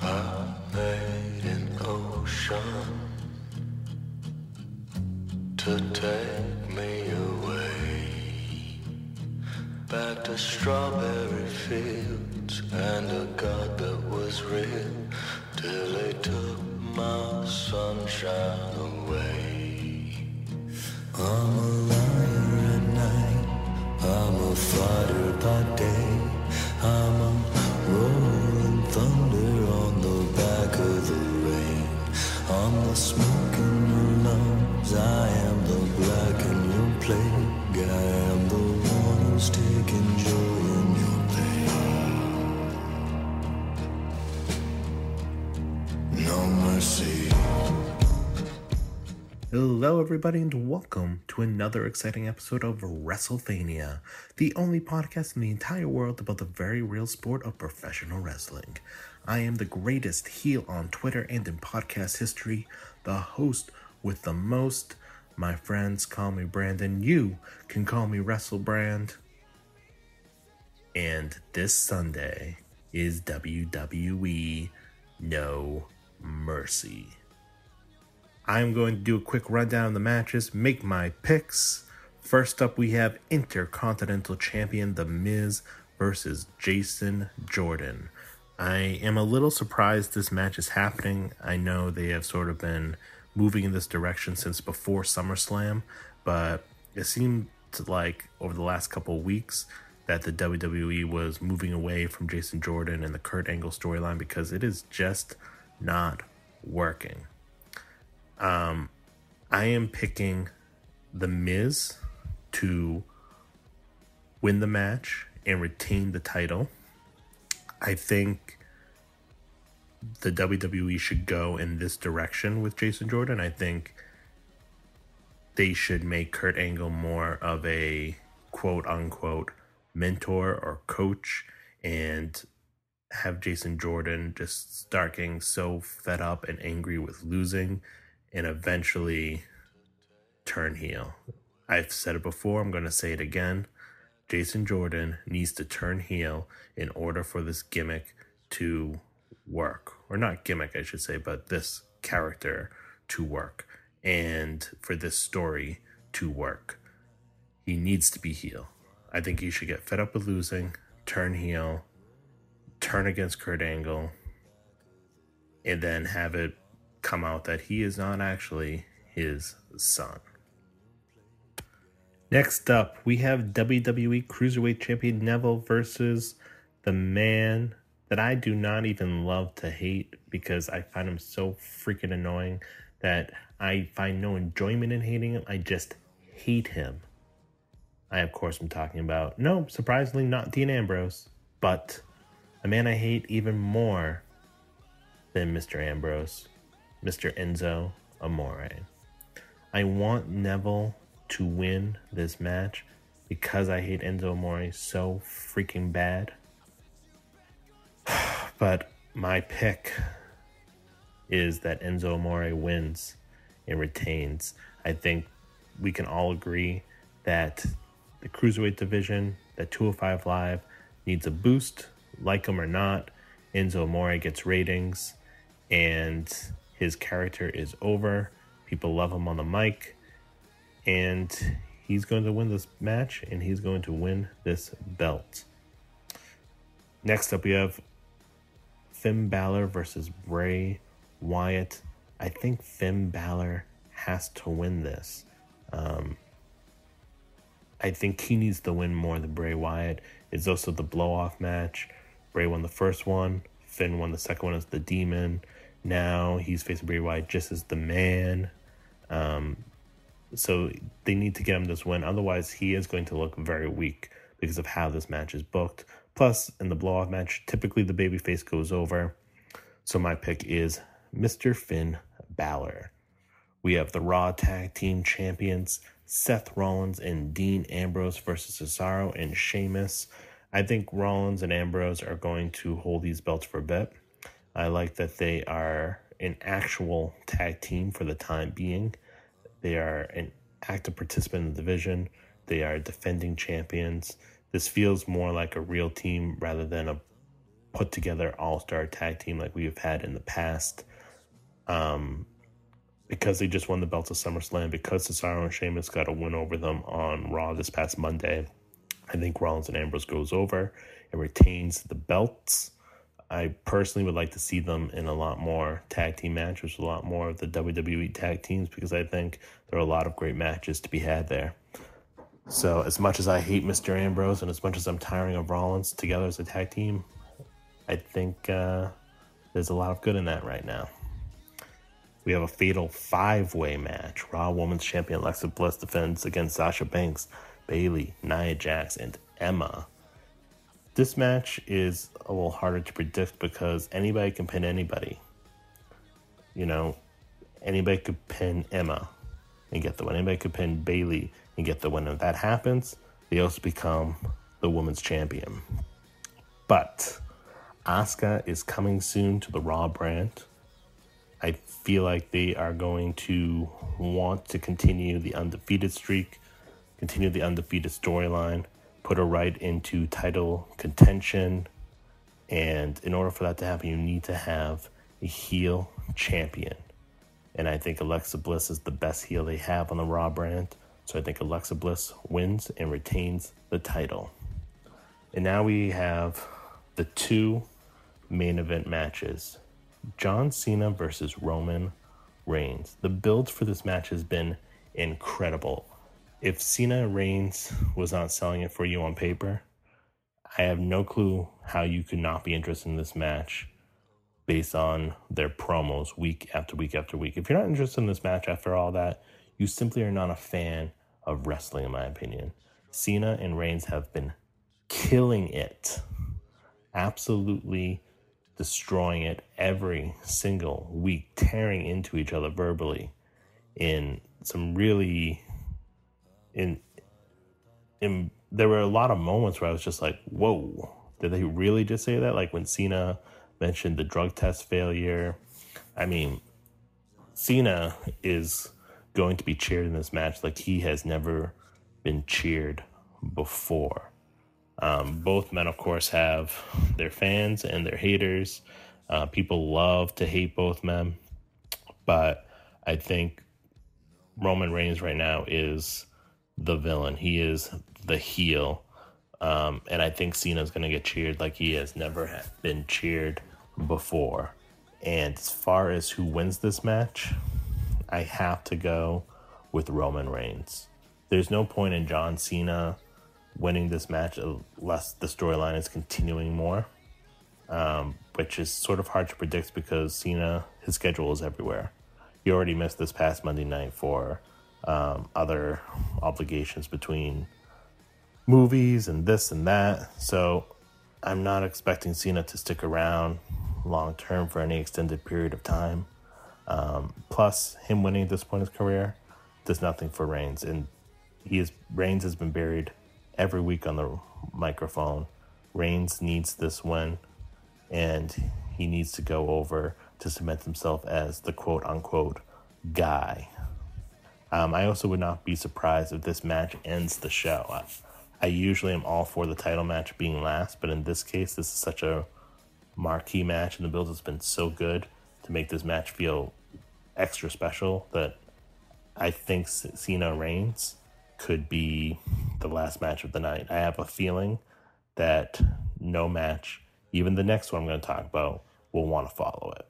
I made an ocean to take me away back to strawberry fields and a God that was real till they took my sunshine away. Mercy. Hello, everybody, and welcome to another exciting episode of WrestleFania, the only podcast in the entire world about the very real sport of professional wrestling. I am the greatest heel on Twitter and in podcast history, the host with the most. My friends call me Brandon. You can call me WrestleBrand. And this Sunday is WWE No Mercy. I'm going to do a quick rundown of the matches, make my picks. First up, we have Intercontinental Champion The Miz versus Jason Jordan. I am a little surprised this match is happening. I know they have sort of been moving in this direction since before SummerSlam, but it seemed like over the last couple weeks that the WWE was moving away from Jason Jordan and the Kurt Angle storyline because it is just not working. Um, I am picking The Miz to win the match and retain the title. I think the WWE should go in this direction with Jason Jordan. I think they should make Kurt Angle more of a quote unquote mentor or coach and have Jason Jordan just start getting so fed up and angry with losing and eventually turn heel. I've said it before, I'm going to say it again. Jason Jordan needs to turn heel in order for this gimmick to work. Or not gimmick, I should say, but this character to work and for this story to work. He needs to be heel. I think he should get fed up with losing, turn heel, turn against Kurt Angle, and then have it come out that he is not actually his son. Next up, we have WWE Cruiserweight Champion Neville versus the man that I do not even love to hate because I find him so freaking annoying that I find no enjoyment in hating him. I just hate him. I, of course, am talking about, no, surprisingly, not Dean Ambrose, but a man I hate even more than Mr. Ambrose, Mr. Enzo Amore. I want Neville to win this match because I hate Enzo Amore so freaking bad. But my pick is that Enzo Amore wins and retains. I think we can all agree that the cruiserweight division, that 205 Live, needs a boost, like him or not. Enzo Amore gets ratings, and his character is over. People love him on the mic, and he's going to win this match, and he's going to win this belt. Next up, we have Finn Balor versus Bray Wyatt. I think Finn Balor has to win this. Um, I think he needs to win more than Bray Wyatt. It's also the blow off match. Bray won the first one, Finn won the second one as the demon. Now he's facing Bray Wyatt just as the man. Um, so they need to get him this win. Otherwise, he is going to look very weak because of how this match is booked. Plus, in the blow off match, typically the babyface goes over. So my pick is Mr. Finn Balor. We have the Raw Tag Team Champions, Seth Rollins and Dean Ambrose versus Cesaro and Sheamus. I think Rollins and Ambrose are going to hold these belts for a bit. I like that they are an actual tag team for the time being. They are an active participant in the division. They are defending champions. This feels more like a real team rather than a put together all star tag team like we have had in the past. Um, because they just won the belts of SummerSlam, because Cesaro and Sheamus got a win over them on Raw this past Monday, I think Rollins and Ambrose goes over and retains the belts. I personally would like to see them in a lot more tag team matches, a lot more of the WWE tag teams, because I think there are a lot of great matches to be had there. So, as much as I hate Mr. Ambrose and as much as I'm tiring of Rollins together as a tag team, I think uh, there's a lot of good in that right now. We have a fatal five way match. Raw Women's Champion Alexa Bliss defends against Sasha Banks, Bayley, Nia Jax, and Emma. This match is a little harder to predict because anybody can pin anybody. You know, anybody could pin Emma and get the win. Anybody could pin Bayley and get the win. If that happens, they also become the women's champion. But Asuka is coming soon to the Raw brand. I feel like they are going to want to continue the undefeated streak, continue the undefeated storyline, put her right into title contention. And in order for that to happen, you need to have a heel champion. And I think Alexa Bliss is the best heel they have on the Raw brand. So I think Alexa Bliss wins and retains the title. And now we have the two main event matches John Cena versus Roman Reigns. The build for this match has been incredible if Cena Reigns was not selling it for you on paper, I have no clue how you could not be interested in this match based on their promos week after week after week. If you're not interested in this match after all that, you simply are not a fan of wrestling, in my opinion. Cena and Reigns have been killing it, absolutely destroying it every single week, tearing into each other verbally in some really in in there were a lot of moments where I was just like, "Whoa, did they really just say that?" Like when Cena mentioned the drug test failure. I mean, Cena is going to be cheered in this match like he has never been cheered before. Um, both men, of course, have their fans and their haters. Uh, people love to hate both men, but I think Roman Reigns right now is the villain. He is the heel. Um, and I think Cena's going to get cheered like he has never been cheered before. And as far as who wins this match, I have to go with Roman Reigns. There's no point in John Cena winning this match unless the storyline is continuing more, um, which is sort of hard to predict because Cena, his schedule is everywhere. He already missed this past Monday night for um, other obligations between movies and this and that. So I'm not expecting Cena to stick around long term for any extended period of time. Um, plus, him winning at this point in his career does nothing for Reigns, and he is Reigns has been buried every week on the microphone. Reigns needs this win, and he needs to go over to cement himself as the quote unquote guy. Um, I also would not be surprised if this match ends the show. I, I usually am all for the title match being last, but in this case, this is such a marquee match, and the build has been so good to make this match feel extra special that I think Cena Reigns could be the last match of the night. I have a feeling that no match, even the next one I'm going to talk about, will want to follow it.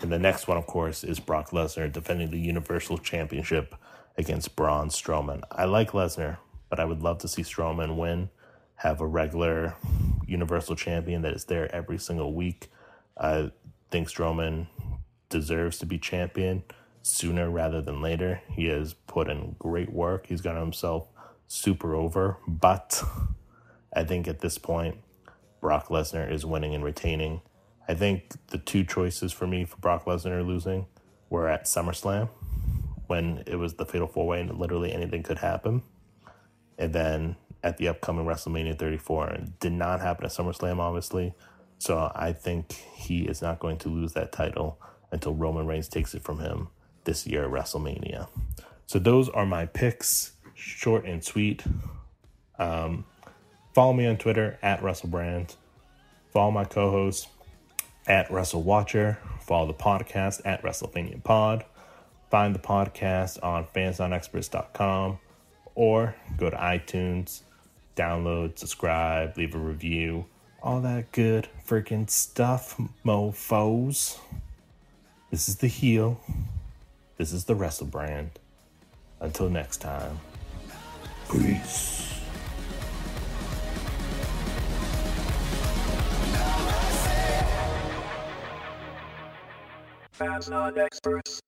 And the next one, of course, is Brock Lesnar defending the Universal Championship against Braun Strowman. I like Lesnar, but I would love to see Strowman win, have a regular Universal Champion that is there every single week. I think Strowman deserves to be champion sooner rather than later. He has put in great work. He's got himself super over, but I think at this point, Brock Lesnar is winning and retaining. I think the two choices for me for Brock Lesnar losing were at SummerSlam when it was the Fatal Four Way and literally anything could happen, and then at the upcoming WrestleMania 34. It did not happen at SummerSlam, obviously. So I think he is not going to lose that title until Roman Reigns takes it from him this year at WrestleMania. So those are my picks, short and sweet. Um, follow me on Twitter at WrestleBrand Follow my co host at Wrestle Watcher. Follow the podcast at WrestleMania Pod. Find the podcast on fansnotexperts.com or go to iTunes, download, subscribe, leave a review, all that good freaking stuff, mofos. This is the heel. This is the Wrestle brand. Until next time, peace. Fans not experts.